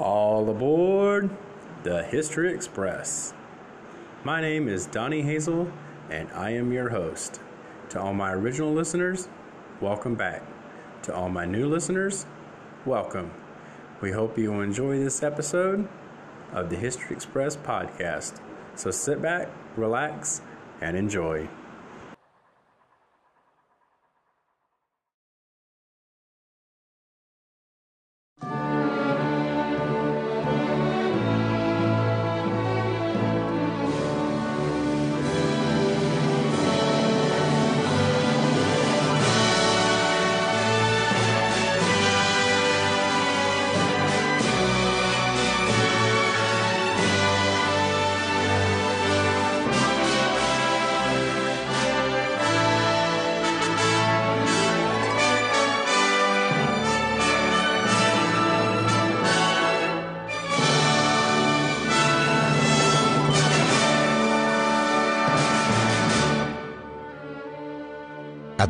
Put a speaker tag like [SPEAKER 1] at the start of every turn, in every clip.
[SPEAKER 1] All aboard the History Express. My name is Donnie Hazel, and I am your host. To all my original listeners, welcome back. To all my new listeners, welcome. We hope you enjoy this episode of the History Express podcast. So sit back, relax, and enjoy.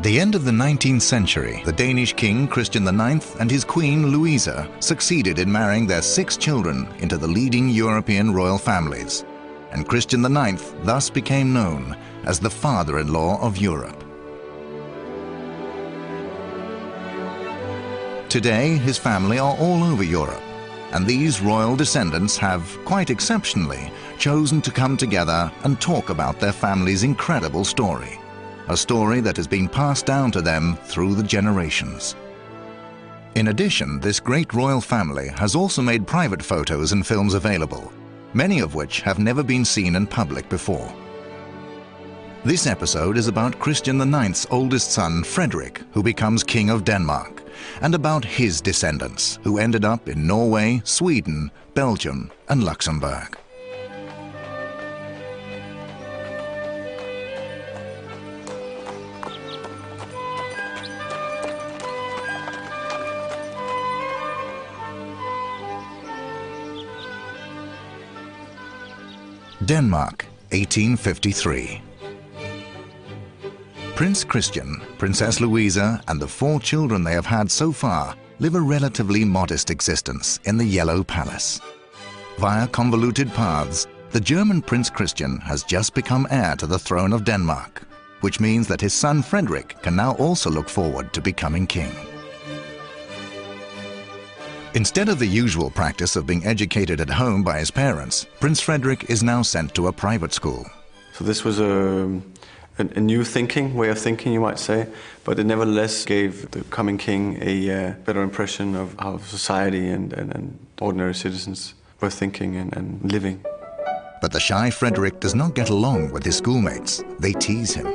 [SPEAKER 2] At the end of the 19th century, the Danish king Christian IX and his queen Louisa succeeded in marrying their six children into the leading European royal families, and Christian IX thus became known as the father-in-law of Europe. Today, his family are all over Europe, and these royal descendants have, quite exceptionally, chosen to come together and talk about their family's incredible story a story that has been passed down to them through the generations. In addition, this great royal family has also made private photos and films available, many of which have never been seen in public before. This episode is about Christian IX's oldest son, Frederick, who becomes King of Denmark, and about his descendants, who ended up in Norway, Sweden, Belgium, and Luxembourg. Denmark, 1853. Prince Christian, Princess Louisa, and the four children they have had so far live a relatively modest existence in the Yellow Palace. Via convoluted paths, the German Prince Christian has just become heir to the throne of Denmark, which means that his son Frederick can now also look forward to becoming king. Instead of the usual practice of being educated at home by his parents, Prince Frederick is now sent to a private school.
[SPEAKER 3] So this was a, a, a new thinking, way of thinking, you might say, but it nevertheless gave the coming king a uh, better impression of how society and, and, and ordinary citizens were thinking and, and living.
[SPEAKER 2] But the shy Frederick does not get along with his schoolmates. They tease him.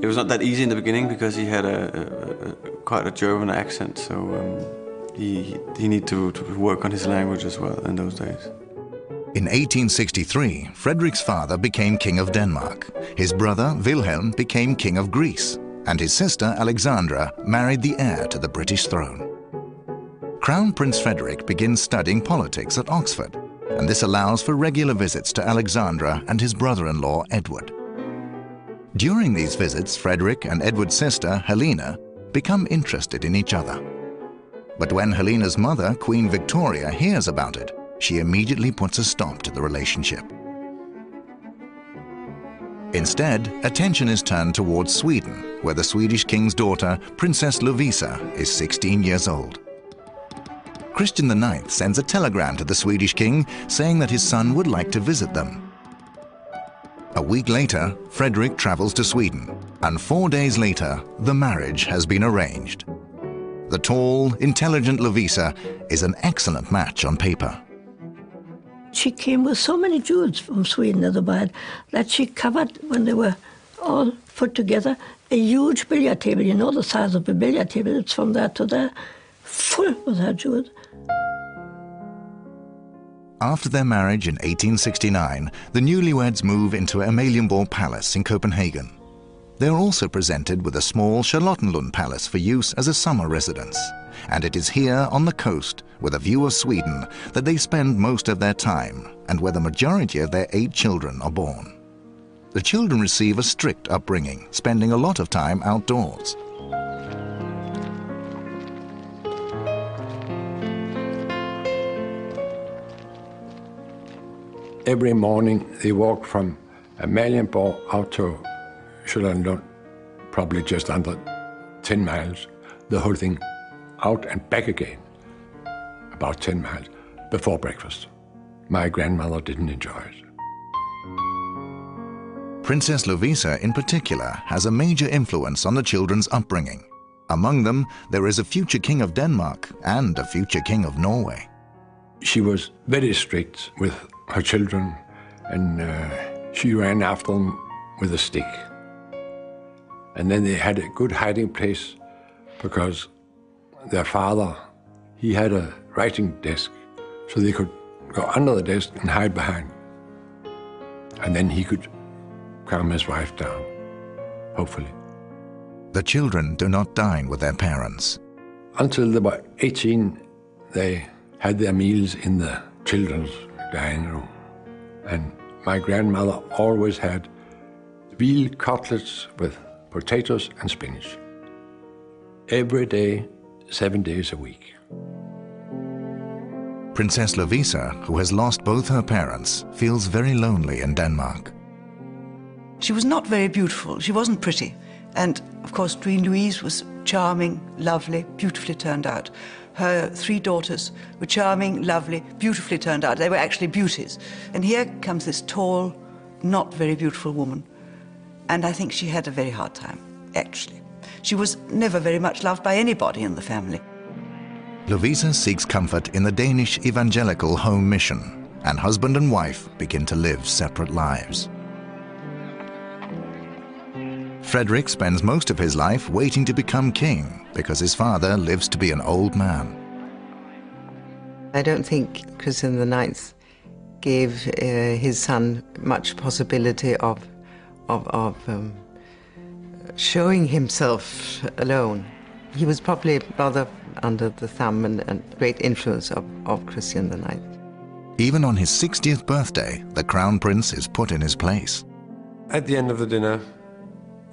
[SPEAKER 3] It was not that easy in the beginning because he had a, a quite a German accent, so um, he, he needed to, to work on his language as well in those days.
[SPEAKER 2] In 1863, Frederick's father became King of Denmark. His brother, Wilhelm, became King of Greece, and his sister, Alexandra, married the heir to the British throne. Crown Prince Frederick begins studying politics at Oxford, and this allows for regular visits to Alexandra and his brother-in-law, Edward. During these visits, Frederick and Edward's sister, Helena, become interested in each other. But when Helena's mother, Queen Victoria, hears about it, she immediately puts a stop to the relationship. Instead, attention is turned towards Sweden, where the Swedish king's daughter, Princess Lovisa, is 16 years old. Christian IX sends a telegram to the Swedish king saying that his son would like to visit them. A week later, Frederick travels to Sweden, and four days later, the marriage has been arranged. The tall, intelligent Lovisa is an excellent match on paper.
[SPEAKER 4] She came with so many jewels from Sweden at the that she covered, when they were all put together, a huge billiard table. You know the size of a billiard table, it's from there to there, full with her jewels.
[SPEAKER 2] After their marriage in 1869, the newlyweds move into Amalienborg Palace in Copenhagen. They are also presented with a small Charlottenlund Palace for use as a summer residence. And it is here on the coast, with a view of Sweden, that they spend most of their time and where the majority of their eight children are born. The children receive a strict upbringing, spending a lot of time outdoors.
[SPEAKER 5] every morning they walk from Amalienborg out to Charlottenlund, probably just under 10 miles, the whole thing out and back again, about 10 miles, before breakfast. My grandmother didn't enjoy it.
[SPEAKER 2] Princess Lovisa, in particular, has a major influence on the children's upbringing. Among them, there is a future king of Denmark and a future king of Norway.
[SPEAKER 5] She was very strict with her children, and uh, she ran after them with a stick. And then they had a good hiding place because their father, he had a writing desk, so they could go under the desk and hide behind. And then he could calm his wife down, hopefully.
[SPEAKER 2] The children do not dine with their parents.
[SPEAKER 5] Until they were 18, they had their meals in the children's dining room. And my grandmother always had veal cutlets with potatoes and spinach. Every day, seven days a week.
[SPEAKER 2] Princess Lovisa, who has lost both her parents, feels very lonely in Denmark.
[SPEAKER 6] She was not very beautiful. She wasn't pretty. And of course, Queen Louise was charming, lovely, beautifully turned out. Her three daughters were charming, lovely, beautifully turned out. They were actually beauties. And here comes this tall, not very beautiful woman. And I think she had a very hard time, actually. She was never very much loved by anybody in the family.
[SPEAKER 2] Lovisa seeks comfort in the Danish evangelical home mission, and husband and wife begin to live separate lives. Frederick spends most of his life waiting to become king because his father lives to be an old man.
[SPEAKER 7] I don't think Christian IX gave uh, his son much possibility of, of, of um, showing himself alone. He was probably rather under the thumb and, and great influence of, of Christian IX.
[SPEAKER 2] Even on his 60th birthday, the crown prince is put in his place.
[SPEAKER 8] At the end of the dinner,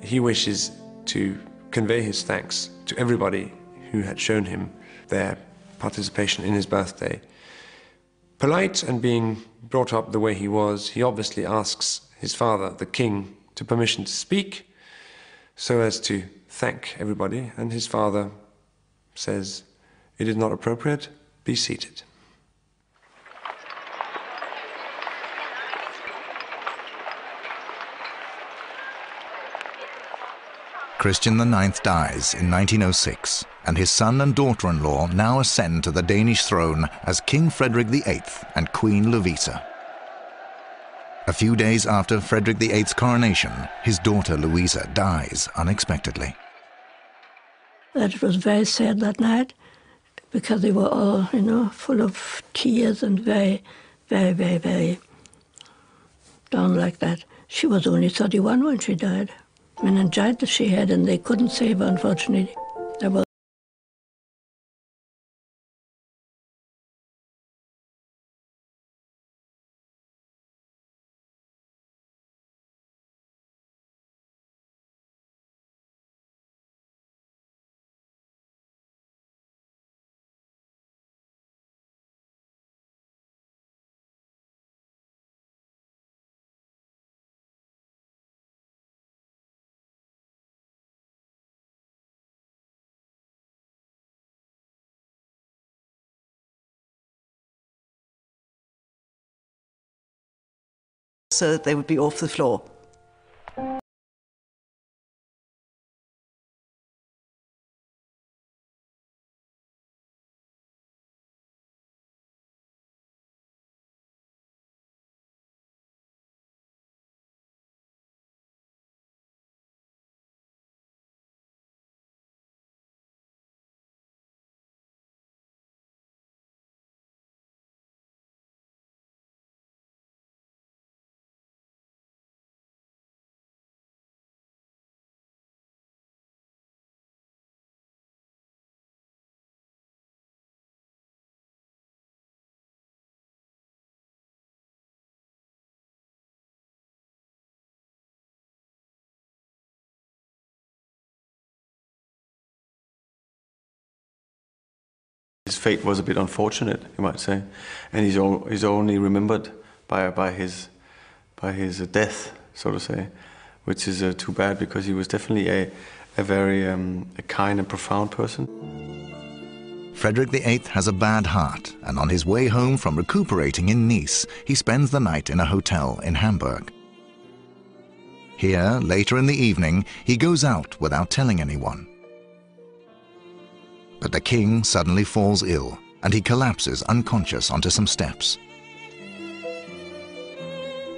[SPEAKER 8] he wishes to convey his thanks to everybody who had shown him their participation in his birthday. Polite and being brought up the way he was, he obviously asks his father, the king, to permission to speak so as to thank everybody, and his father says, It is not appropriate, be seated.
[SPEAKER 2] Christian IX dies in 1906, and his son and daughter-in-law now ascend to the Danish throne as King Frederick VIII and Queen Lovisa. A few days after Frederick VIII's coronation, his daughter Louisa dies unexpectedly.
[SPEAKER 4] That was very sad that night because they were all, you know, full of tears and very, very, very, very down like that. She was only 31 when she died. Meningitis she had, and they couldn't save her, unfortunately. There was
[SPEAKER 6] so that they would be off the floor.
[SPEAKER 3] Fate was a bit unfortunate, you might say, and he's, o- he's only remembered by by his by his death, so to say, which is uh, too bad because he was definitely a a very um, a kind and profound person.
[SPEAKER 2] Frederick VIII has a bad heart, and on his way home from recuperating in Nice, he spends the night in a hotel in Hamburg. Here, later in the evening, he goes out without telling anyone. But the king suddenly falls ill, and he collapses unconscious onto some steps.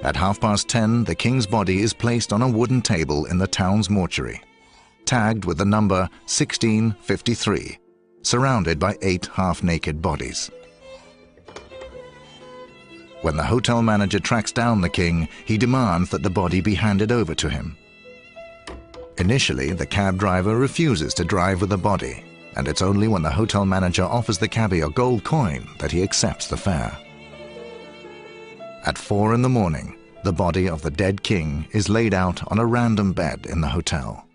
[SPEAKER 2] At half past ten, the king's body is placed on a wooden table in the town's mortuary, tagged with the number 1653, surrounded by eight half-naked bodies. When the hotel manager tracks down the king, he demands that the body be handed over to him. Initially, the cab driver refuses to drive with the body, and it's only when the hotel manager offers the cabbie a gold coin that he accepts the fare. At four in the morning, the body of the dead king is laid out on a random bed in the hotel.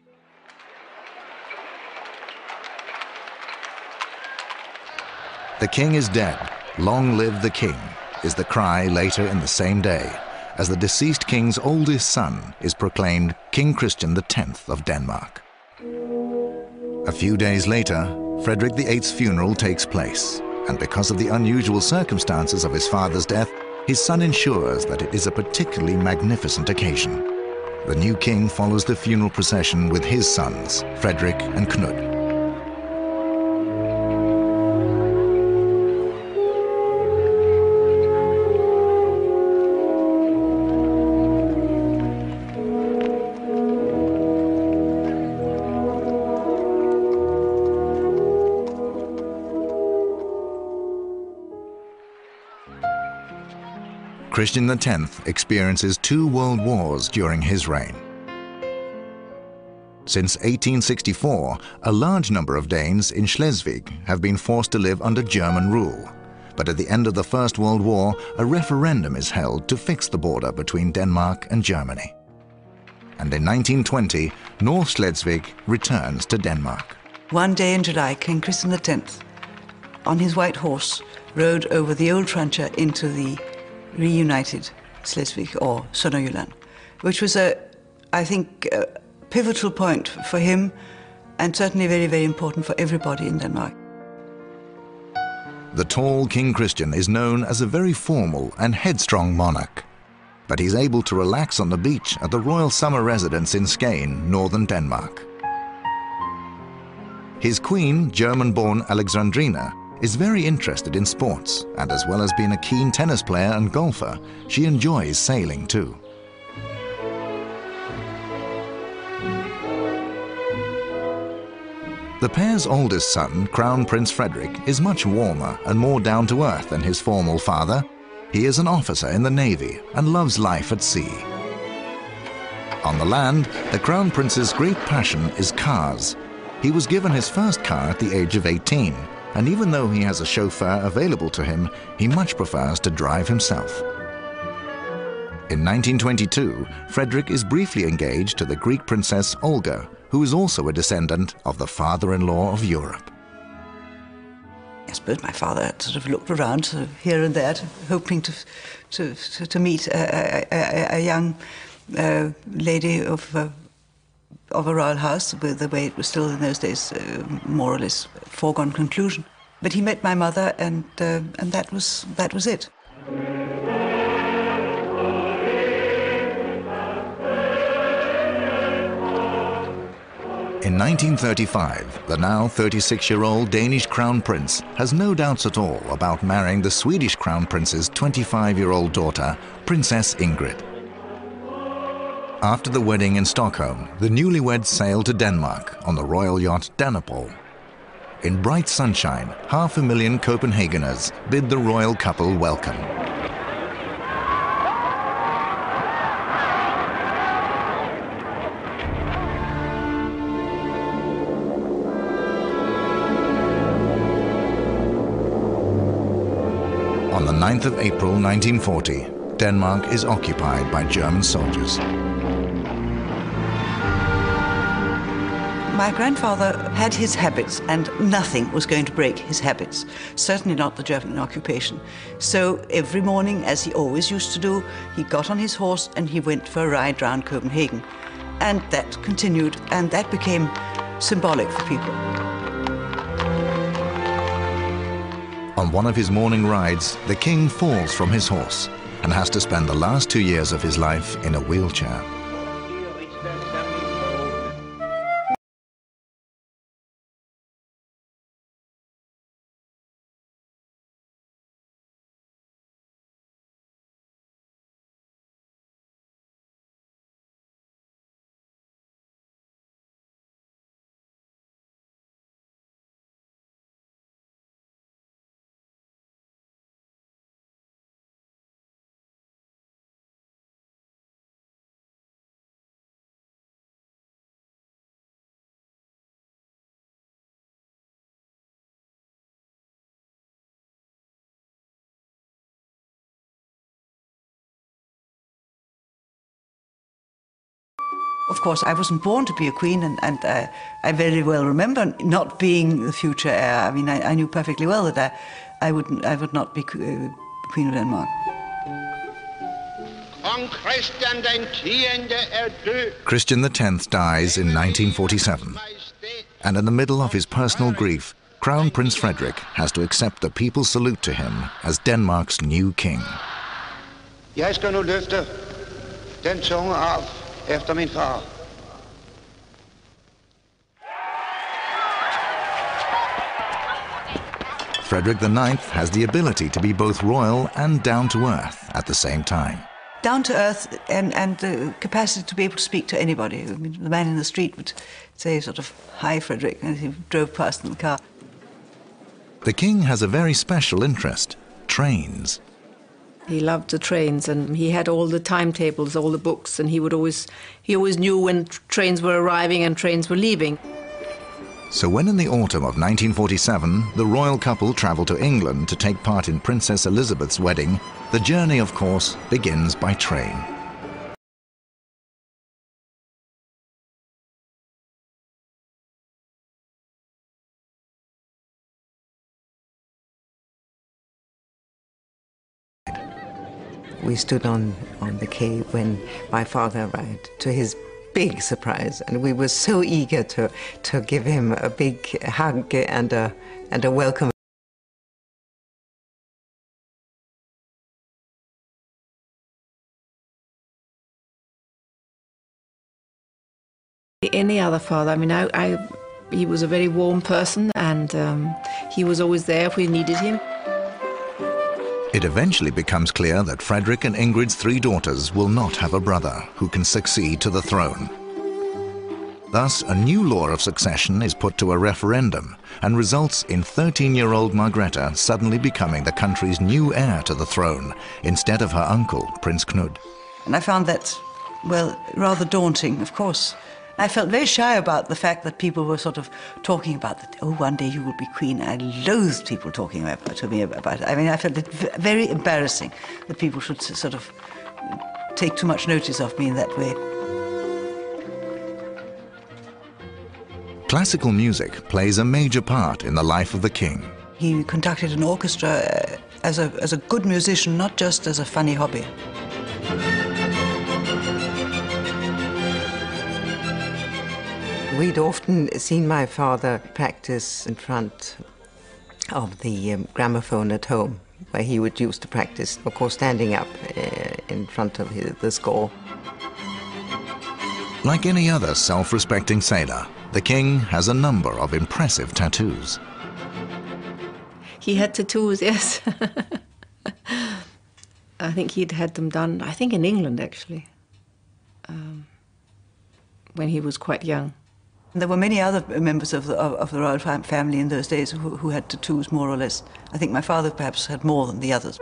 [SPEAKER 2] The king is dead. Long live the king, is the cry later in the same day, as the deceased king's oldest son is proclaimed King Christian X of Denmark. A few days later, Frederick VIII's funeral takes place, and because of the unusual circumstances of his father's death, his son ensures that it is a particularly magnificent occasion. The new king follows the funeral procession with his sons, Frederick and Knud. Christian X experiences two world wars during his reign. Since 1864, a large number of Danes in Schleswig have been forced to live under German rule. But at the end of the First World War, a referendum is held to fix the border between Denmark and Germany. And in 1920, North Schleswig returns to Denmark.
[SPEAKER 6] One day in July, King Christian X, on his white horse, rode over the old frontier into the reunited Schleswig or Sønderjylland, which was a, I think, a pivotal point for him and certainly very, very important for everybody in Denmark.
[SPEAKER 2] The tall King Christian is known as a very formal and headstrong monarch, but he's able to relax on the beach at the royal summer residence in Skagen, northern Denmark. His queen, German-born Alexandrina, is very interested in sports, and as well as being a keen tennis player and golfer, she enjoys sailing too. The pair's oldest son, Crown Prince Frederick, is much warmer and more down to earth than his formal father. He is an officer in the Navy and loves life at sea. On the land, the Crown Prince's great passion is cars. He was given his first car at the age of 18 and even though he has a chauffeur available to him, he much prefers to drive himself. In 1922, Frederick is briefly engaged to the Greek princess Olga, who is also a descendant of the father-in-law of Europe.
[SPEAKER 6] I suppose my father had sort of looked around sort of here and there, hoping to, to, to meet a, a, a young uh, lady of uh, of a royal house, with the way it was still in those days, uh, more or less foregone conclusion. But he met my mother, and uh, and that was that was it.
[SPEAKER 2] In 1935, the now 36-year-old Danish crown prince has no doubts at all about marrying the Swedish crown prince's 25-year-old daughter, Princess Ingrid. After the wedding in Stockholm, the newlyweds sailed to Denmark on the royal yacht Dannebrog. In bright sunshine, half a million Copenhageners bid the royal couple welcome. On the 9th of April 1940, Denmark is occupied by German soldiers.
[SPEAKER 6] My grandfather had his habits, and nothing was going to break his habits, certainly not the German occupation. So every morning, as he always used to do, he got on his horse and he went for a ride round Copenhagen. And that continued, and that became symbolic for people.
[SPEAKER 2] On one of his morning rides, the king falls from his horse and has to spend the last two years of his life in a wheelchair.
[SPEAKER 6] Course, I wasn't born to be a queen, and, and uh, I very well remember not being the future heir. I mean, I, I knew perfectly well that I, I, would, I would not be uh, Queen of Denmark.
[SPEAKER 2] Christian X dies in 1947, and in the middle of his personal grief, Crown Prince Frederick has to accept the people's salute to him as Denmark's new king.
[SPEAKER 9] Jeg skal nu løfte den tunge arv efter min far.
[SPEAKER 2] Frederick IX has the ability to be both royal and down to earth at the same time.
[SPEAKER 6] Down to earth and, and the capacity to be able to speak to anybody. I mean, the man in the street would say, sort of, Hi, Frederick, as he drove past in the car.
[SPEAKER 2] The king has a very special interest trains.
[SPEAKER 10] He loved the trains, and he had all the timetables, all the books, and he would always he always knew when trains were arriving and trains were leaving.
[SPEAKER 2] So when in the autumn of 1947 the royal couple travel to England to take part in Princess Elizabeth's wedding, the journey, of course, begins by train.
[SPEAKER 7] We stood on, on the quay when my father arrived, to his big surprise, and we were so eager to, to give him a big hug and a, and a welcome.
[SPEAKER 10] Any other father, I mean, I, I he was a very warm person, and um, he was always there if we needed him.
[SPEAKER 2] It eventually becomes clear that Frederick and Ingrid's three daughters will not have a brother who can succeed to the throne. Thus, a new law of succession is put to a referendum and results in 13-year-old Margrethe suddenly becoming the country's new heir to the throne instead of her uncle, Prince Knud.
[SPEAKER 6] And I found that, well, rather daunting, of course. I felt very shy about the fact that people were sort of talking about that, oh, one day you will be queen. I loathed people talking about, to me about it. I mean, I felt it very embarrassing that people should sort of take too much notice of me in that way.
[SPEAKER 2] Classical music plays a major part in the life of the king.
[SPEAKER 6] He conducted an orchestra uh, as a, as a good musician, not just as a funny hobby.
[SPEAKER 7] We'd often seen my father practice in front of the um, gramophone at home, where he would use to practice, of course, standing up uh, in front of his, the score.
[SPEAKER 2] Like any other self-respecting sailor, the king has a number of impressive tattoos.
[SPEAKER 10] He had tattoos, yes. I think he'd had them done, I think in England actually, um, when he was quite young.
[SPEAKER 6] There were many other members of the, of, of the royal family in those days who, who had tattoos, more or less. I think my father perhaps had more than the others.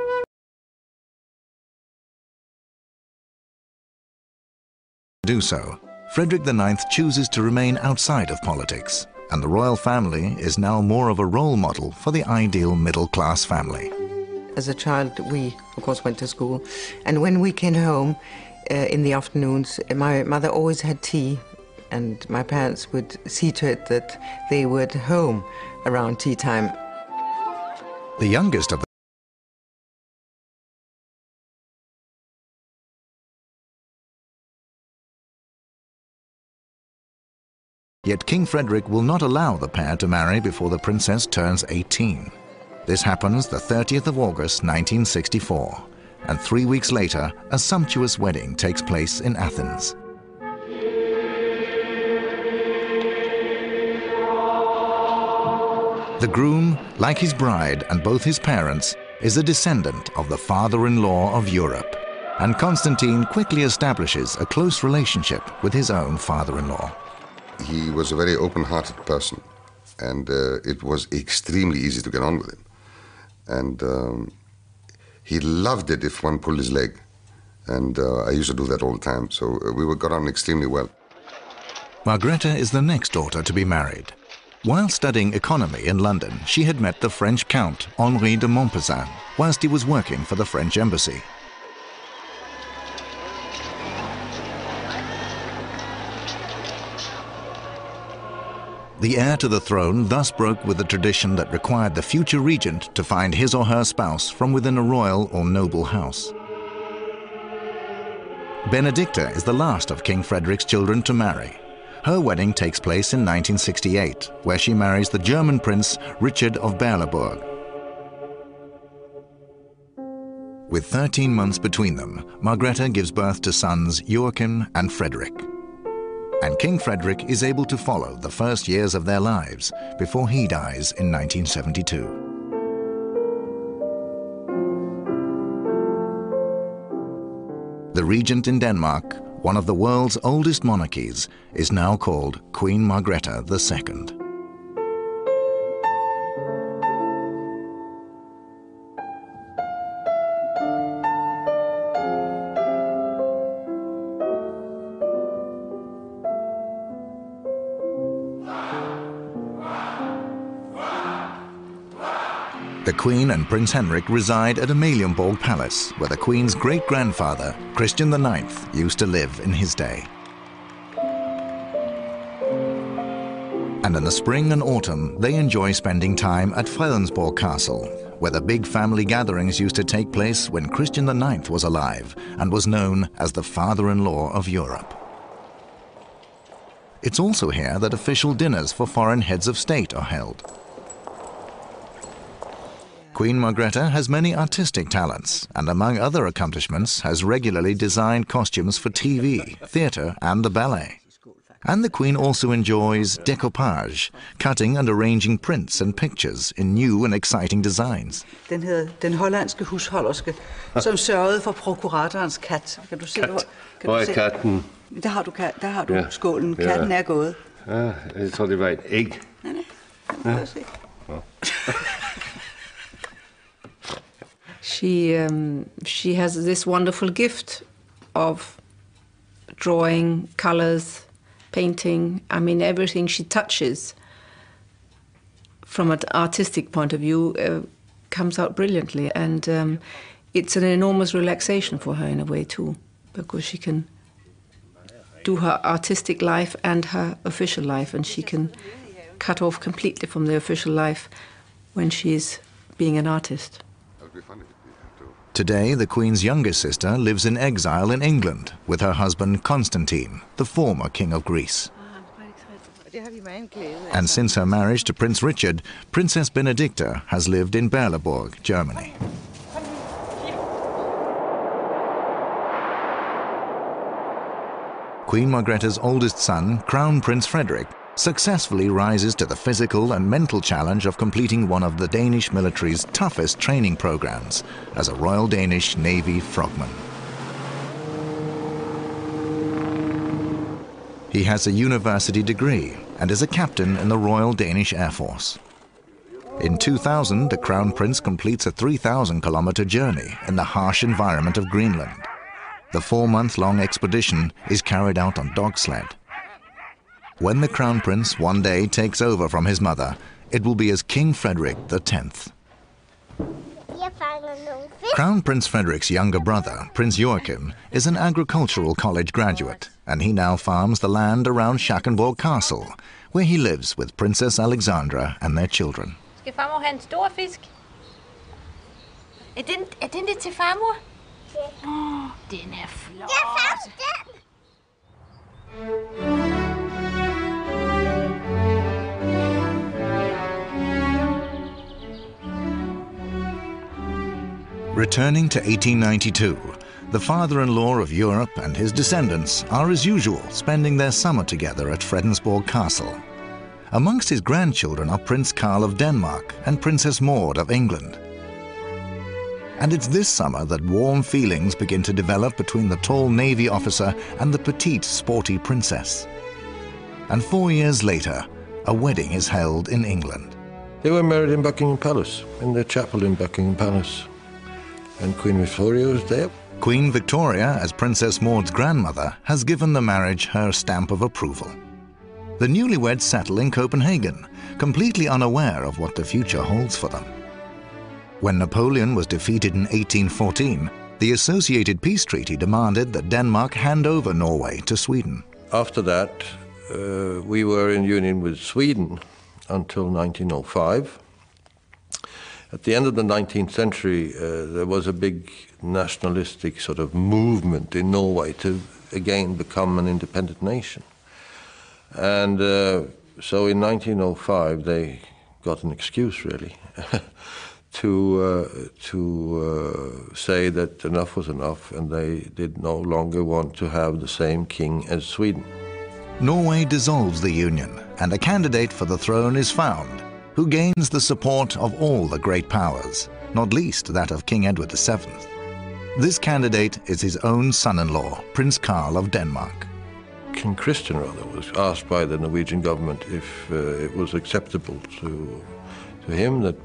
[SPEAKER 2] do so, Frederick IX chooses to remain outside of politics, and the royal family is now more of a role model for the ideal middle-class family.
[SPEAKER 7] As a child, we, of course, went to school, and when we came home uh, in the afternoons, my mother always had tea and my parents would see to it that they were home around tea time.
[SPEAKER 2] The youngest of the Yet King Frederick will not allow the pair to marry before the princess turns 18. This happens the 30th of August 1964, and three weeks later, a sumptuous wedding takes place in Athens. The groom, like his bride and both his parents, is a descendant of the father-in-law of Europe, and Constantine quickly establishes a close relationship with his own father-in-law.
[SPEAKER 11] He was a very open-hearted person, and uh, it was extremely easy to get on with him. And um, he loved it if one pulled his leg, and uh, I used to do that all the time. So uh, we got on extremely well.
[SPEAKER 2] Margrethe is the next daughter to be married. While studying economy in London, she had met the French Count Henri de Monpezat whilst he was working for the French embassy. The heir to the throne thus broke with the tradition that required the future regent to find his or her spouse from within a royal or noble house. Benedicta is the last of King Frederick's children to marry. Her wedding takes place in 1968, where she marries the German prince Richard of Berleburg. With 13 months between them, Margrethe gives birth to sons Joachim and Frederick. And King Frederick is able to follow the first years of their lives before he dies in 1972. The regent in Denmark one of the world's oldest monarchies, is now called Queen Margrethe II. Queen and Prince Henrik reside at Amalienborg Palace, where the Queen's great-grandfather, Christian IX, used to live in his day. And in the spring and autumn, they enjoy spending time at Fredensborg Castle, where the big family gatherings used to take place when Christian IX was alive and was known as the father-in-law of Europe. It's also here that official dinners for foreign heads of state are held. Queen Margrethe has many artistic talents and among other accomplishments has regularly designed costumes for TV, theatre and the ballet. And the Queen also enjoys decoupage, cutting and arranging prints and pictures in new and exciting designs.
[SPEAKER 6] Den hedder Den hollandske husholderske, som sørgede for prokuratorens kat. Kan du se,
[SPEAKER 5] kat.
[SPEAKER 6] hvor, kan
[SPEAKER 5] hvor
[SPEAKER 6] du
[SPEAKER 5] er
[SPEAKER 6] se?
[SPEAKER 5] katten?
[SPEAKER 6] Der har du, der har du
[SPEAKER 5] Ja.
[SPEAKER 6] skålen.
[SPEAKER 5] Ja.
[SPEAKER 6] Katten er gået.
[SPEAKER 5] Ja, jeg tror, det var et æg.
[SPEAKER 6] Nej, nej. Kan du prøve at se?
[SPEAKER 10] She um, she has this wonderful gift of drawing, colors, painting. I mean, everything she touches, from an artistic point of view, uh, comes out brilliantly, and um, it's an enormous relaxation for her in a way too, because she can do her artistic life and her official life, and she can cut off completely from the official life when she's being an artist.
[SPEAKER 2] Today, the Queen's younger sister lives in exile in England with her husband Constantine, the former King of Greece. And since her marriage to Prince Richard, Princess Benedicta has lived in Berleburg, Germany. Queen Margrethe's oldest son, Crown Prince Frederick, successfully rises to the physical and mental challenge of completing one of the Danish military's toughest training programs as a Royal Danish Navy frogman. He has a university degree and is a captain in the Royal Danish Air Force. In 2000, the Crown Prince completes a 3,000 kilometer journey in the harsh environment of Greenland. The four-month-long expedition is carried out on dog sled. When the Crown Prince one day takes over from his mother, it will be as King Frederick X. Crown Prince Frederick's younger brother, Prince Joachim, is an agricultural college graduate, and he now farms the land around Schackenborg Castle, where he lives with Princess Alexandra and their children.
[SPEAKER 12] Skal farmor have en stor fisk? Er den, er den det til farmor? Ja. Oh, den er flot. Jeg fandt den!
[SPEAKER 2] Returning to 1892, the father-in-law of Europe and his descendants are as usual spending their summer together at Fredensborg Castle. Amongst his grandchildren are Prince Karl of Denmark and Princess Maud of England. And it's this summer that warm feelings begin to develop between the tall navy officer and the petite, sporty princess. And four years later, a wedding is held in England.
[SPEAKER 13] They were married in Buckingham Palace, in the chapel in Buckingham Palace and Queen Victoria was there.
[SPEAKER 2] Queen Victoria, as Princess Maud's grandmother, has given the marriage her stamp of approval. The newlyweds settle in Copenhagen, completely unaware of what the future holds for them. When Napoleon was defeated in 1814, the Associated Peace Treaty demanded that Denmark hand over Norway to Sweden.
[SPEAKER 13] After that, uh, we were in union with Sweden until 1905. At the end of the 19th century, uh, there was a big nationalistic sort of movement in Norway to again become an independent nation. And uh, so in 1905, they got an excuse really to uh, to uh, say that enough was enough, and they did no longer want to have the same king as Sweden.
[SPEAKER 2] Norway dissolves the union, and a candidate for the throne is found who gains the support of all the great powers, not least that of King Edward VII. This candidate is his own son-in-law, Prince Karl of Denmark.
[SPEAKER 13] King Christian, rather, was asked by the Norwegian government if uh, it was acceptable to, to him that,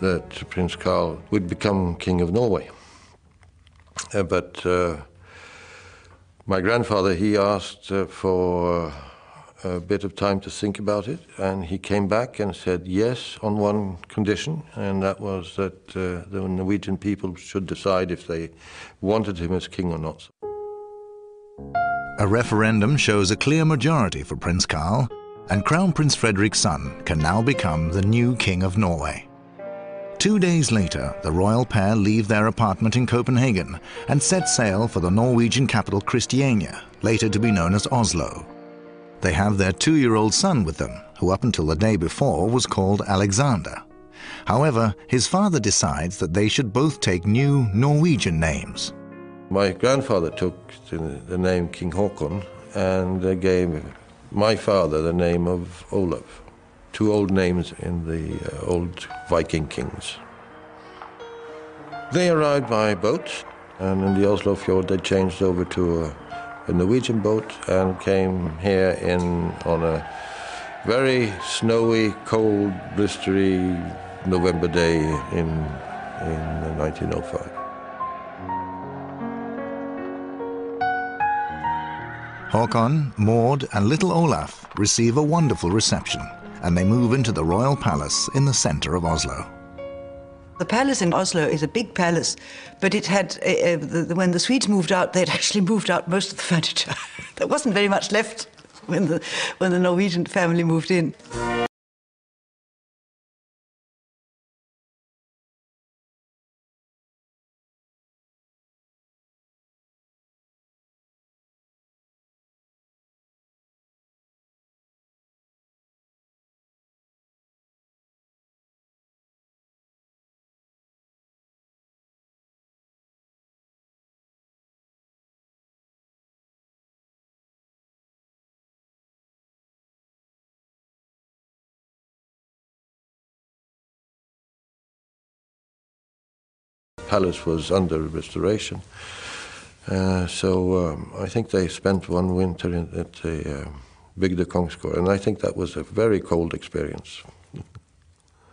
[SPEAKER 13] that Prince Karl would become King of Norway. Uh, but uh, my grandfather, he asked uh, for a bit of time to think about it, and he came back and said yes on one condition, and that was that uh, the Norwegian people should decide if they wanted him as king or not.
[SPEAKER 2] A referendum shows a clear majority for Prince Karl, and Crown Prince Frederick's son can now become the new King of Norway. Two days later, the royal pair leave their apartment in Copenhagen and set sail for the Norwegian capital Christiania, later to be known as Oslo. They have their two-year-old son with them, who up until the day before was called Alexander. However, his father decides that they should both take new Norwegian names.
[SPEAKER 13] My grandfather took the name King Haakon and gave my father the name of Olaf, two old names in the uh, old Viking kings. They arrived by boat, and in the Oslo fjord they changed over to a a Norwegian boat and came here in on a very snowy, cold, blistery November day in in 1905.
[SPEAKER 2] Håkon, Maud, and little Olaf receive a wonderful reception, and they move into the royal palace in the center of Oslo.
[SPEAKER 6] The palace in Oslo is a big palace, but it had, uh, the, when the Swedes moved out, they'd actually moved out most of the furniture. there wasn't very much left when the, when the Norwegian family moved in.
[SPEAKER 13] Palace was under restoration. Uh, so um, I think they spent one winter in, at the uh, Bygdø Kongsgård, and I think that was a very cold experience.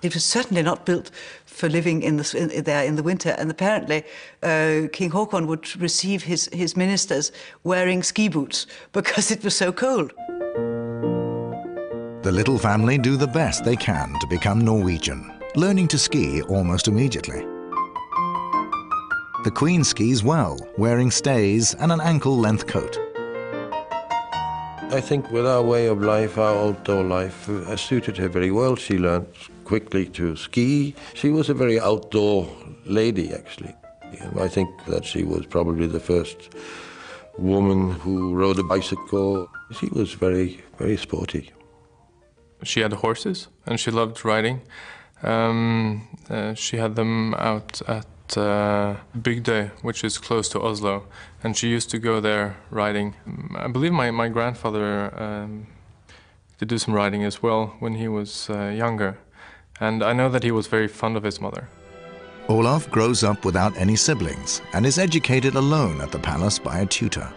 [SPEAKER 6] It was certainly not built for living in the, in, there in the winter, and apparently uh, King Haakon would receive his, his ministers wearing ski boots because it was so cold.
[SPEAKER 2] The little family do the best they can to become Norwegian, learning to ski almost immediately. The Queen skis well, wearing stays and an ankle-length coat.
[SPEAKER 13] I think with our way of life, our outdoor life, uh, suited her very well. She learned quickly to ski. She was a very outdoor lady, actually. I think that she was probably the first woman who rode a bicycle. She was very, very sporty.
[SPEAKER 14] She had horses and she loved riding. Um, uh, she had them out at uh, Bygdøy, which is close to Oslo, and she used to go there riding. I believe my, my grandfather um, did do some riding as well when he was uh, younger, and I know that he was very fond of his mother.
[SPEAKER 2] Olaf grows up without any siblings and is educated alone at the palace by a tutor.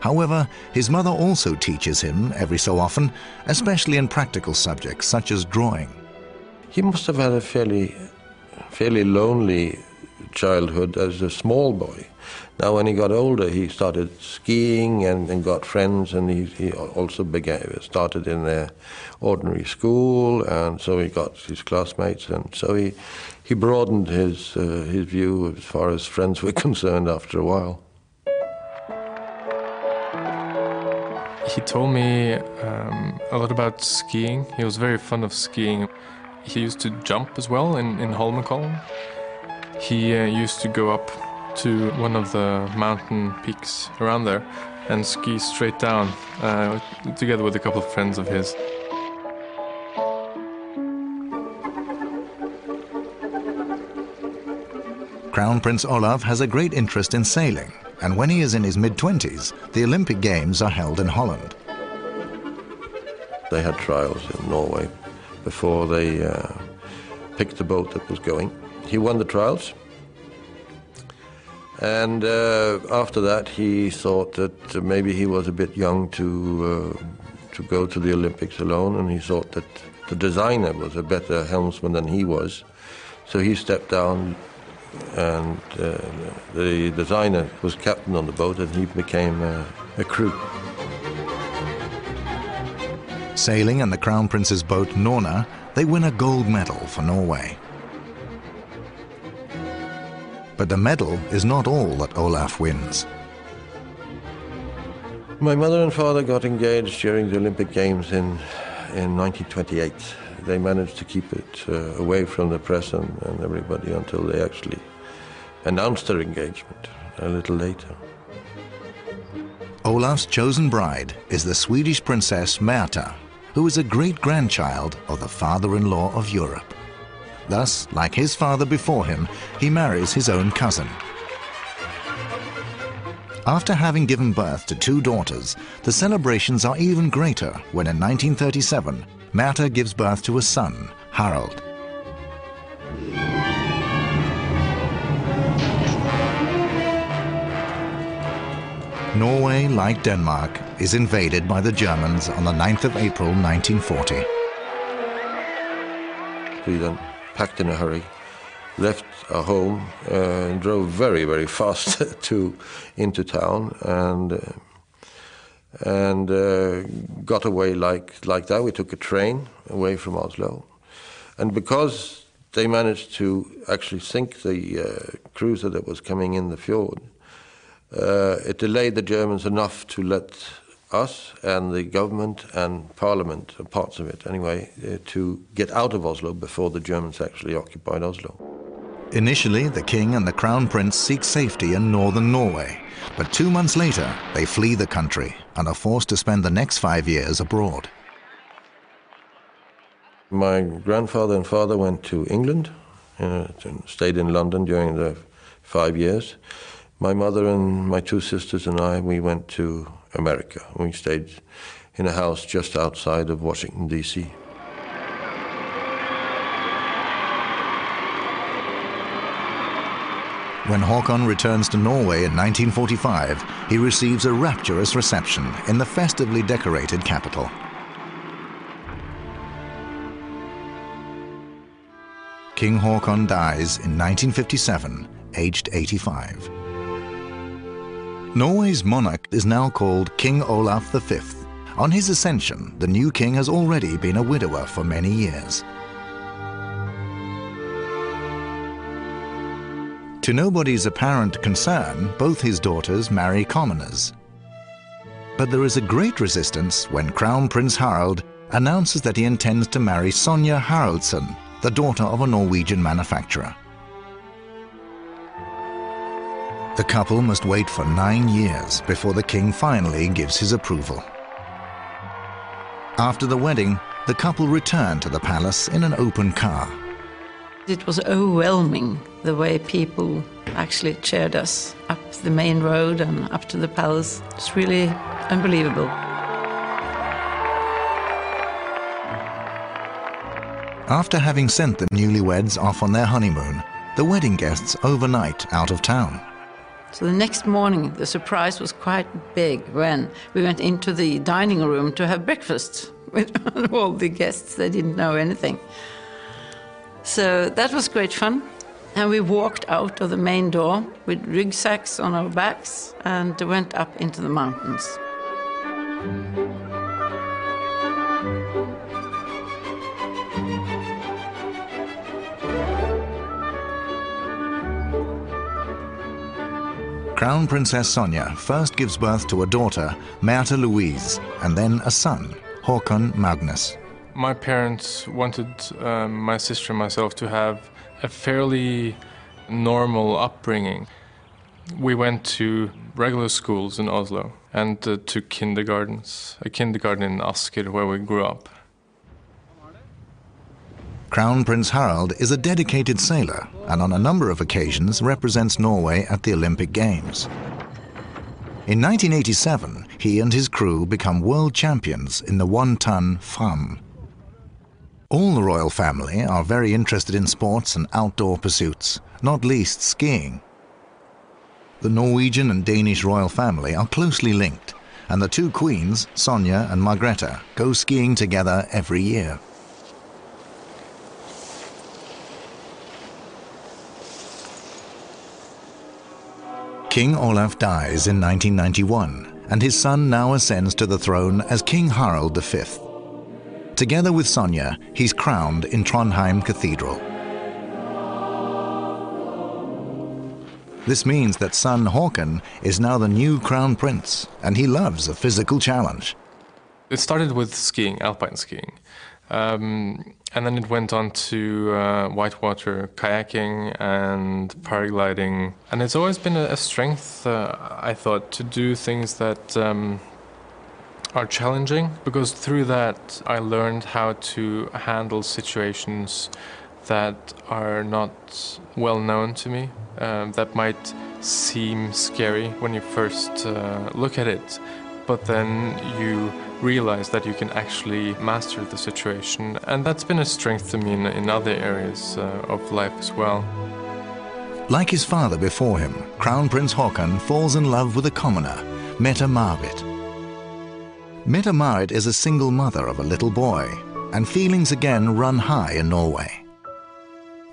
[SPEAKER 2] However, his mother also teaches him every so often, especially in practical subjects such as drawing.
[SPEAKER 13] He must have had a fairly, fairly lonely childhood as a small boy. Now, when he got older, he started skiing and, and got friends, and he, he also began, started in the ordinary school, and so he got his classmates, and so he, he broadened his, uh, his view as far as friends were concerned after a while.
[SPEAKER 14] He told me um, a lot about skiing. He was very fond of skiing. He used to jump as well in, in Holmenkollen. He uh, used to go up to one of the mountain peaks around there and ski straight down uh, together with a couple of friends of his.
[SPEAKER 2] Crown Prince Olaf has a great interest in sailing, and when he is in his mid-twenties, the Olympic Games are held in Holland.
[SPEAKER 13] They had trials in Norway before they uh, picked the boat that was going. He won the trials, and uh, after that, he thought that maybe he was a bit young to uh, to go to the Olympics alone, and he thought that the designer was a better helmsman than he was. So he stepped down, and uh, the designer was captain on the boat, and he became uh, a crew.
[SPEAKER 2] Sailing in the Crown Prince's boat Norna, they win a gold medal for Norway. But the medal is not all that Olaf wins.
[SPEAKER 13] My mother and father got engaged during the Olympic Games in, in 1928. They managed to keep it uh, away from the press and, and everybody until they actually announced their engagement a little later.
[SPEAKER 2] Olaf's chosen bride is the Swedish princess Märtha, who is a great-grandchild of the father-in-law of Europe. Thus, like his father before him, he marries his own cousin. After having given birth to two daughters, the celebrations are even greater when in 1937, Märtha gives birth to a son, Harald. Norway, like Denmark, is invaded by the Germans on the 9th of April 1940.
[SPEAKER 13] We then packed in a hurry, left our home, uh, and drove very, very fast to into town, and uh, and uh, got away like like that. We took a train away from Oslo, and because they managed to actually sink the uh, cruiser that was coming in the fjord, uh, it delayed the Germans enough to let us and the government and parliament, parts of it anyway, uh, to get out of Oslo before the Germans actually occupied Oslo.
[SPEAKER 2] Initially, the king and the crown prince seek safety in northern Norway, but two months later, they flee the country and are forced to spend the next five years abroad.
[SPEAKER 13] My grandfather and father went to England, uh, stayed in London during the five years. My mother and my two sisters and I, we went to America. We stayed in a house just outside of Washington, D.C.
[SPEAKER 2] When Haakon returns to Norway in 1945, he receives a rapturous reception in the festively decorated capital. King Haakon dies in 1957, aged 85. Norway's monarch is now called King Olaf V. On his ascension, the new king has already been a widower for many years. To nobody's apparent concern, both his daughters marry commoners. But there is a great resistance when Crown Prince Harald announces that he intends to marry Sonja Haraldsson, the daughter of a Norwegian manufacturer. The couple must wait for nine years before the king finally gives his approval. After the wedding, the couple return to the palace in an open car.
[SPEAKER 15] It was overwhelming the way people actually cheered us up the main road and up to the palace. It's really unbelievable.
[SPEAKER 2] After having sent the newlyweds off on their honeymoon, the wedding guests overnight out of town.
[SPEAKER 15] So the next morning, the surprise was quite big when we went into the dining room to have breakfast with all the guests. They didn't know anything. So that was great fun. And we walked out of the main door with rucksacks on our backs and went up into the mountains.
[SPEAKER 2] Crown Princess Sonja first gives birth to a daughter, Märtha Louise, and then a son, Håkon Magnus.
[SPEAKER 14] My parents wanted um, my sister and myself to have a fairly normal upbringing. We went to regular schools in Oslo and uh, to kindergartens, a kindergarten in Asker where we grew up.
[SPEAKER 2] Crown Prince Harald is a dedicated sailor and on a number of occasions represents Norway at the Olympic Games. In 1987, he and his crew become world champions in the one-ton Fram. All the royal family are very interested in sports and outdoor pursuits, not least skiing. The Norwegian and Danish royal family are closely linked, and the two queens, Sonja and Margrethe, go skiing together every year. King Olaf dies in 1991, and his son now ascends to the throne as King Harald V. Together with Sonja, he's crowned in Trondheim Cathedral. This means that son Håkon is now the new crown prince, and he loves a physical challenge.
[SPEAKER 14] It started with skiing, alpine skiing. Um, and then it went on to uh, whitewater kayaking and paragliding. And it's always been a, strength, uh, I thought, to do things that um, are challenging because through that I learned how to handle situations that are not well known to me, um, that might seem scary when you first uh, look at it, but then you realize that you can actually master the situation. And that's been a strength to me in, in other areas uh, of life as well.
[SPEAKER 2] Like his father before him, Crown Prince Haakon falls in love with a commoner, Mette Marit. Mette Marit is a single mother of a little boy, and feelings again run high in Norway.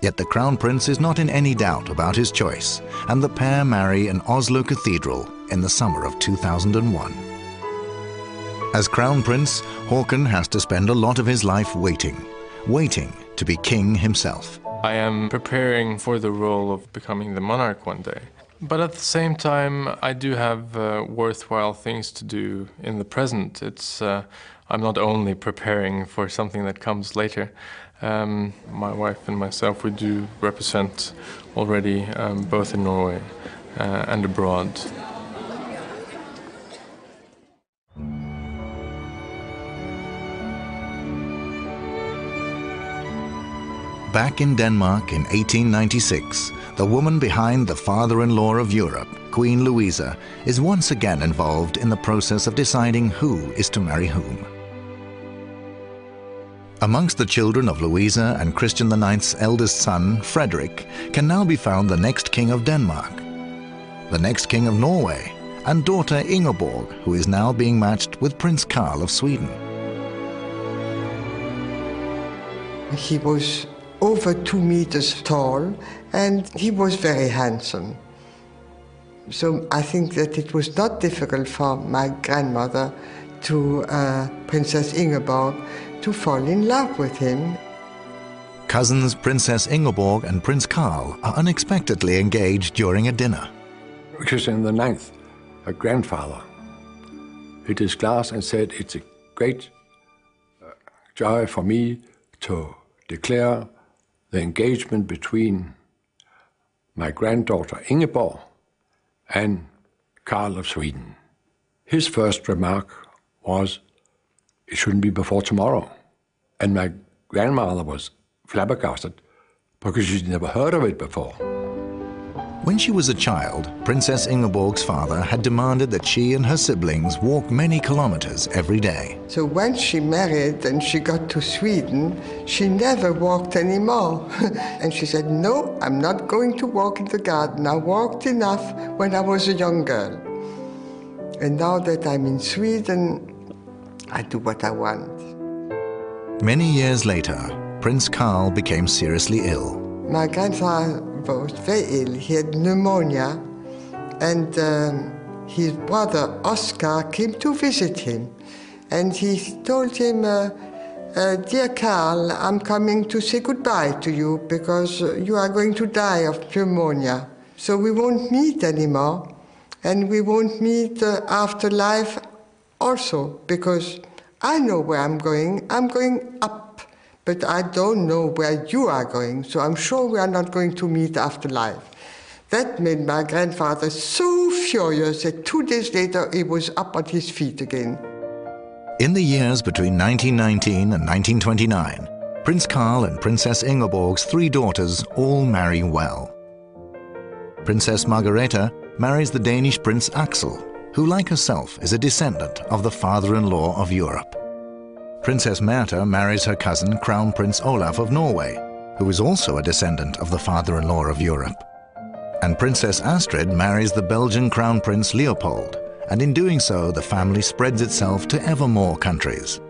[SPEAKER 2] Yet the Crown Prince is not in any doubt about his choice, and the pair marry in Oslo Cathedral in the summer of 2001. As Crown Prince, Haakon has to spend a lot of his life waiting, waiting to be king himself.
[SPEAKER 14] I am preparing for the role of becoming the monarch one day. But at the same time, I do have uh, worthwhile things to do in the present. It's uh, I'm not only preparing for something that comes later. Um, my wife and myself, we do represent already um, both in Norway uh, and abroad.
[SPEAKER 2] Back in Denmark in 1896, the woman behind the father-in-law of Europe, Queen Louisa, is once again involved in the process of deciding who is to marry whom. Amongst the children of Louisa and Christian IX's eldest son, Frederick, can now be found the next king of Denmark, the next king of Norway, and daughter Ingeborg, who is now being matched with Prince Carl of Sweden.
[SPEAKER 16] He was over two meters tall, and he was very handsome. So I think that it was not difficult for my grandmother to uh, Princess Ingeborg to fall in love with him.
[SPEAKER 2] cousins Princess Ingeborg and Prince Karl are unexpectedly engaged during a dinner.
[SPEAKER 5] Christian IX, her grandfather, hit his glass and said, It's a great uh, joy for me to declare the engagement between my granddaughter Ingeborg and Karl of Sweden. His first remark was, It shouldn't be before tomorrow. And my grandmother was flabbergasted because she'd never heard of it before.
[SPEAKER 2] When she was a child, Princess Ingeborg's father had demanded that she and her siblings walk many kilometers every day.
[SPEAKER 16] So when she married and she got to Sweden, she never walked anymore. and she said, No, I'm not going to walk in the garden. I walked enough when I was a young girl. And now that I'm in Sweden, I do what I want.
[SPEAKER 2] Many years later, Prince Karl became seriously ill.
[SPEAKER 16] My grandfather was very ill. He had pneumonia, and um, his brother Oscar came to visit him. And he told him, uh, uh, Dear Karl, I'm coming to say goodbye to you because you are going to die of pneumonia. So we won't meet anymore, and we won't meet uh, after life also because I know where I'm going. I'm going up, but I don't know where you are going, so I'm sure we are not going to meet after life. That made my grandfather so furious that two days later he was up on his feet again.
[SPEAKER 2] In the years between 1919 and 1929, Prince Karl and Princess Ingeborg's three daughters all marry well. Princess Margareta marries the Danish Prince Axel, who, like herself, is a descendant of the father-in-law of Europe. Princess Märtha marries her cousin Crown Prince Olaf of Norway, who is also a descendant of the father-in-law of Europe. And Princess Astrid marries the Belgian Crown Prince Leopold, and in doing so the family spreads itself to ever more countries.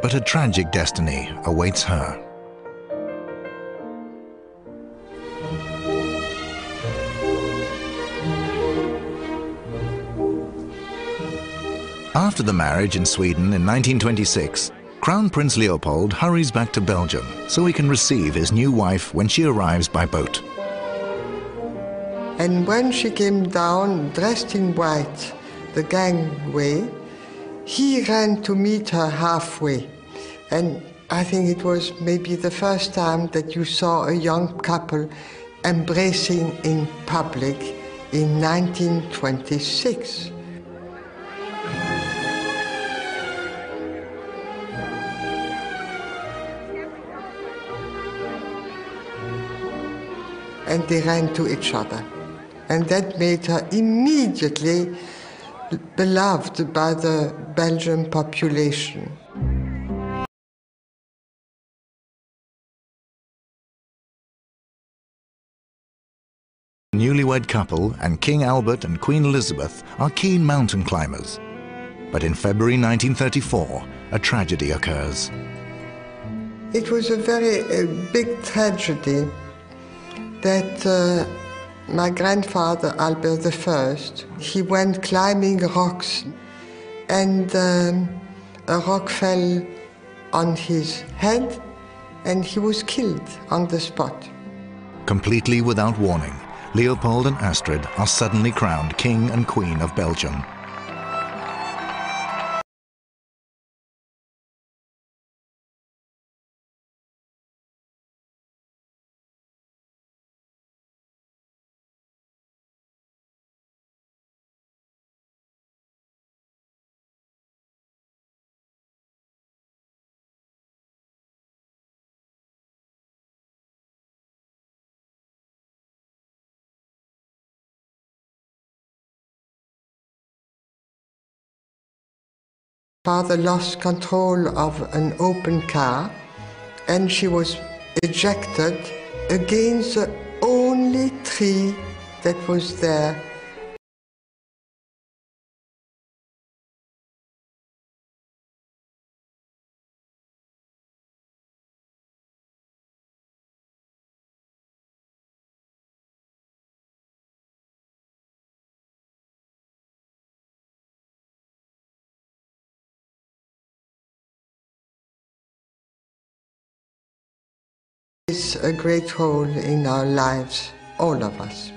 [SPEAKER 2] But a tragic destiny awaits her. After the marriage in Sweden in 1926, Crown Prince Leopold hurries back to Belgium so he can receive his new wife when she arrives by boat.
[SPEAKER 16] And when she came down dressed in white, the gangway, he ran to meet her halfway. And I think it was maybe the first time that you saw a young couple embracing in public in 1926. And they ran to each other. And that made her immediately beloved by the Belgian population.
[SPEAKER 2] The newlywed couple and King Albert and Queen Elizabeth are keen mountain climbers. But in February 1934, a tragedy occurs.
[SPEAKER 16] It was a very uh, big tragedy that uh, my grandfather, Albert I, he went climbing rocks and um, a rock fell on his head and he was killed on the spot.
[SPEAKER 2] Completely without warning, Leopold and Astrid are suddenly crowned King and Queen of Belgium.
[SPEAKER 16] Father lost control of an open car and she was ejected against the only tree that was there a great role in our lives, all of us.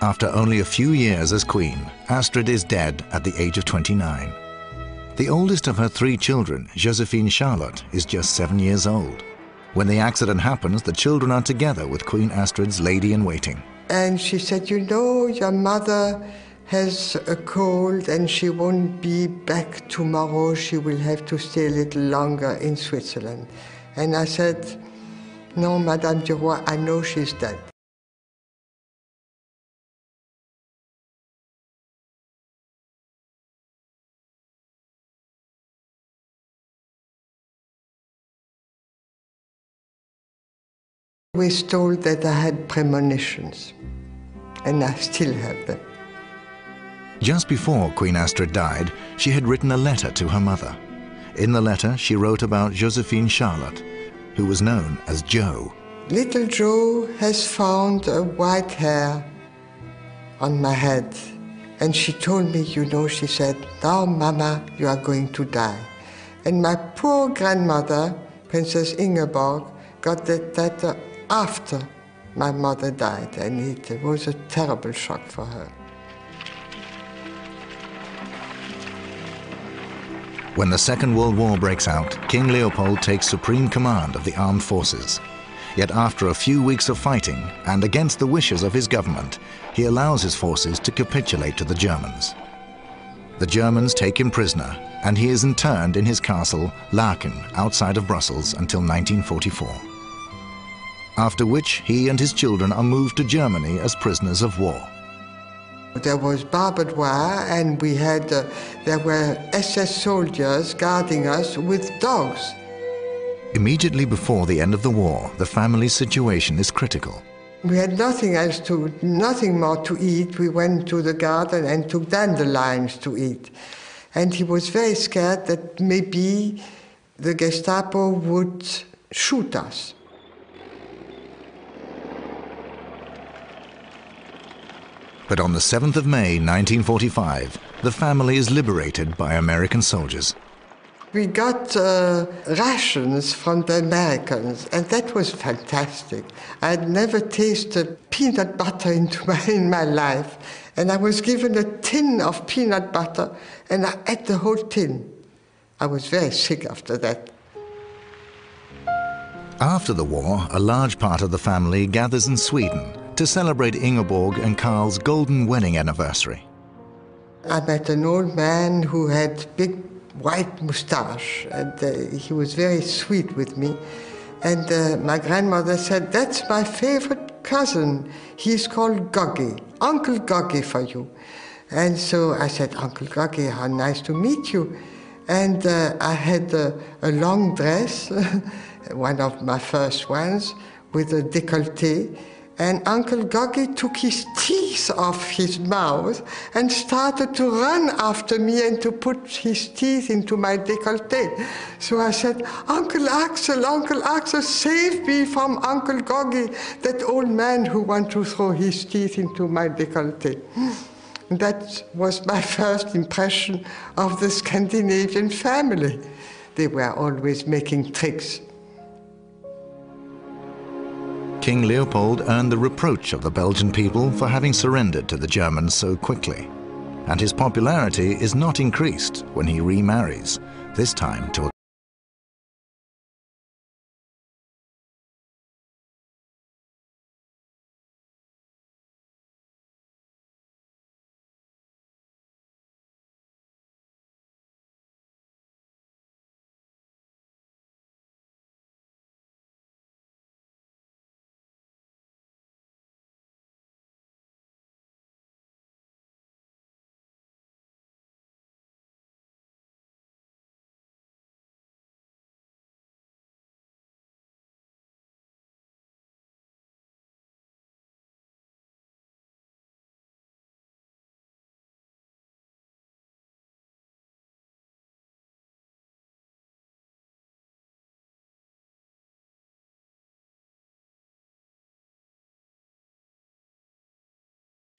[SPEAKER 2] After only a few years as queen, Astrid is dead at the age of 29. The oldest of her three children, Josephine Charlotte, is just seven years old. When the accident happens, the children are together with Queen Astrid's lady-in-waiting.
[SPEAKER 16] And she said, You know, your mother has a cold and she won't be back tomorrow. She will have to stay a little longer in Switzerland. And I said, No, Madame Duroy, I know she's dead. We was told that I had premonitions, and I still have them.
[SPEAKER 2] Just before Queen Astrid died, she had written a letter to her mother. In the letter, she wrote about Josephine Charlotte, who was known as Jo.
[SPEAKER 16] Little Jo has found a white hair on my head. And she told me, you know, she said, now, Mama, you are going to die. And my poor grandmother, Princess Ingeborg, got that letter after my mother died, and it was a terrible shock for her.
[SPEAKER 2] When the Second World War breaks out, King Leopold takes supreme command of the armed forces. Yet after a few weeks of fighting, and against the wishes of his government, he allows his forces to capitulate to the Germans. The Germans take him prisoner, and he is interned in his castle, Laeken, outside of Brussels, until 1944. After which, he and his children are moved to Germany as prisoners of war.
[SPEAKER 16] There was barbed wire, and we had uh, there were SS soldiers guarding us with dogs.
[SPEAKER 2] Immediately before the end of the war, the family's situation is critical.
[SPEAKER 16] We had nothing else to, nothing more to eat. We went to the garden and took dandelions to eat. And he was very scared that maybe the Gestapo would shoot us.
[SPEAKER 2] But on the 7th of May 1945, the family is liberated by American soldiers.
[SPEAKER 16] We got uh, rations from the Americans, and that was fantastic. I had never tasted peanut butter my, in my life, and I was given a tin of peanut butter, and I ate the whole tin. I was very sick after that.
[SPEAKER 2] After the war, a large part of the family gathers in Sweden to celebrate Ingeborg and Karl's golden wedding anniversary.
[SPEAKER 16] I met an old man who had big white mustache, and uh, he was very sweet with me. And uh, my grandmother said, That's my favorite cousin. He's called Goggy, Uncle Goggy for you. And so I said, Uncle Goggy, how nice to meet you. And uh, I had a, a long dress, one of my first ones, with a décolleté and Uncle Goggy took his teeth off his mouth and started to run after me and to put his teeth into my décolleté. So I said, Uncle Axel, Uncle Axel, save me from Uncle Goggy, that old man who wants to throw his teeth into my décolleté. That was my first impression of the Scandinavian family. They were always making tricks.
[SPEAKER 2] King Leopold earned the reproach of the Belgian people for having surrendered to the Germans so quickly. And his popularity is not increased when he remarries, this time to a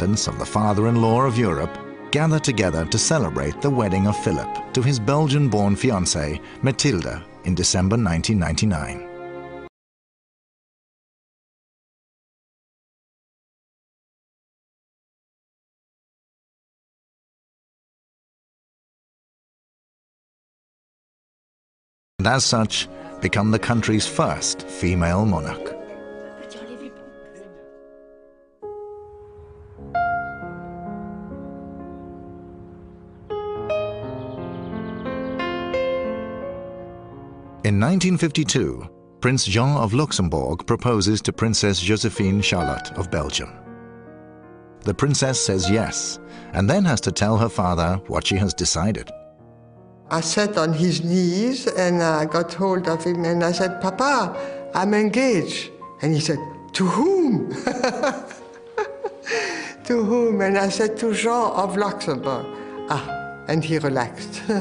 [SPEAKER 2] of the father-in-law of Europe gather together to celebrate the wedding of Philip to his Belgian-born fiancée, Matilda, in December 1999. and as such become the country's first female monarch. 1952, Prince Jean of Luxembourg proposes to Princess Josephine Charlotte of Belgium. The princess says yes, and then has to tell her father what she has decided.
[SPEAKER 16] I sat on his knees and I got hold of him and I said, Papa, I'm engaged. And he said, To whom? to whom? And I said, To Jean of Luxembourg. Ah, and he relaxed.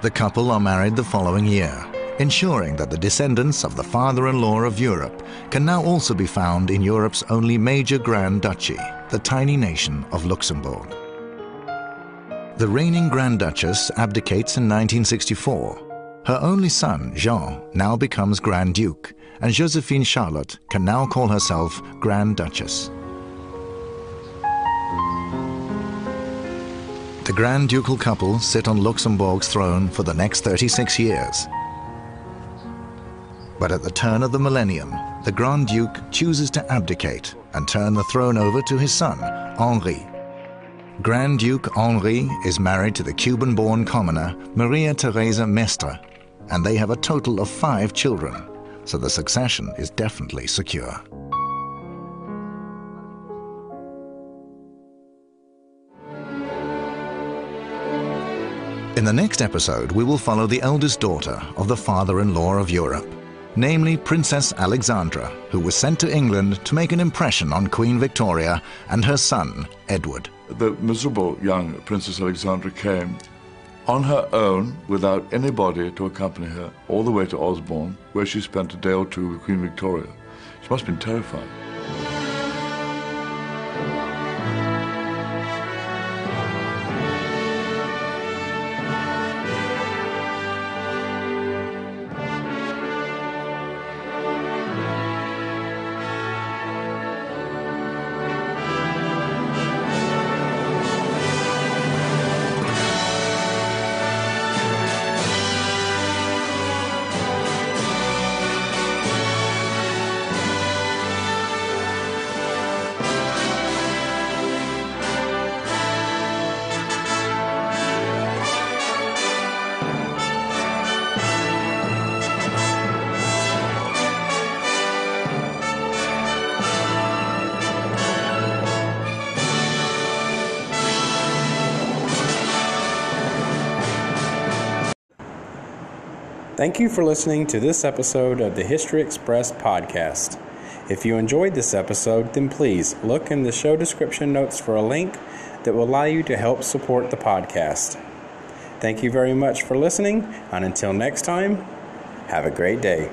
[SPEAKER 2] The couple are married the following year, ensuring that the descendants of the father-in-law of Europe can now also be found in Europe's only major Grand Duchy, the tiny nation of Luxembourg. The reigning Grand Duchess abdicates in 1964. Her only son, Jean, now becomes Grand Duke, and Josephine Charlotte can now call herself Grand Duchess. Grand Ducal couple sit on Luxembourg's throne for the next 36 years. But at the turn of the millennium, the Grand Duke chooses to abdicate and turn the throne over to his son, Henri. Grand Duke Henri is married to the Cuban-born commoner Maria Teresa Mestre, and they have a total of five children, so the succession is definitely secure. In the next episode, we will follow the eldest daughter of the father-in-law of Europe, namely Princess Alexandra, who was sent to England to make an impression on Queen Victoria and her son, Edward.
[SPEAKER 17] The miserable young Princess Alexandra came on her own, without anybody to accompany her, all the way to Osborne, where she spent a day or two with Queen Victoria. She must have been terrified.
[SPEAKER 1] Thank you for listening to this episode of the History Express podcast. If you enjoyed this episode, then please look in the show description notes for a link that will allow you to help support the podcast. Thank you very much for listening, and until next time, have a great day.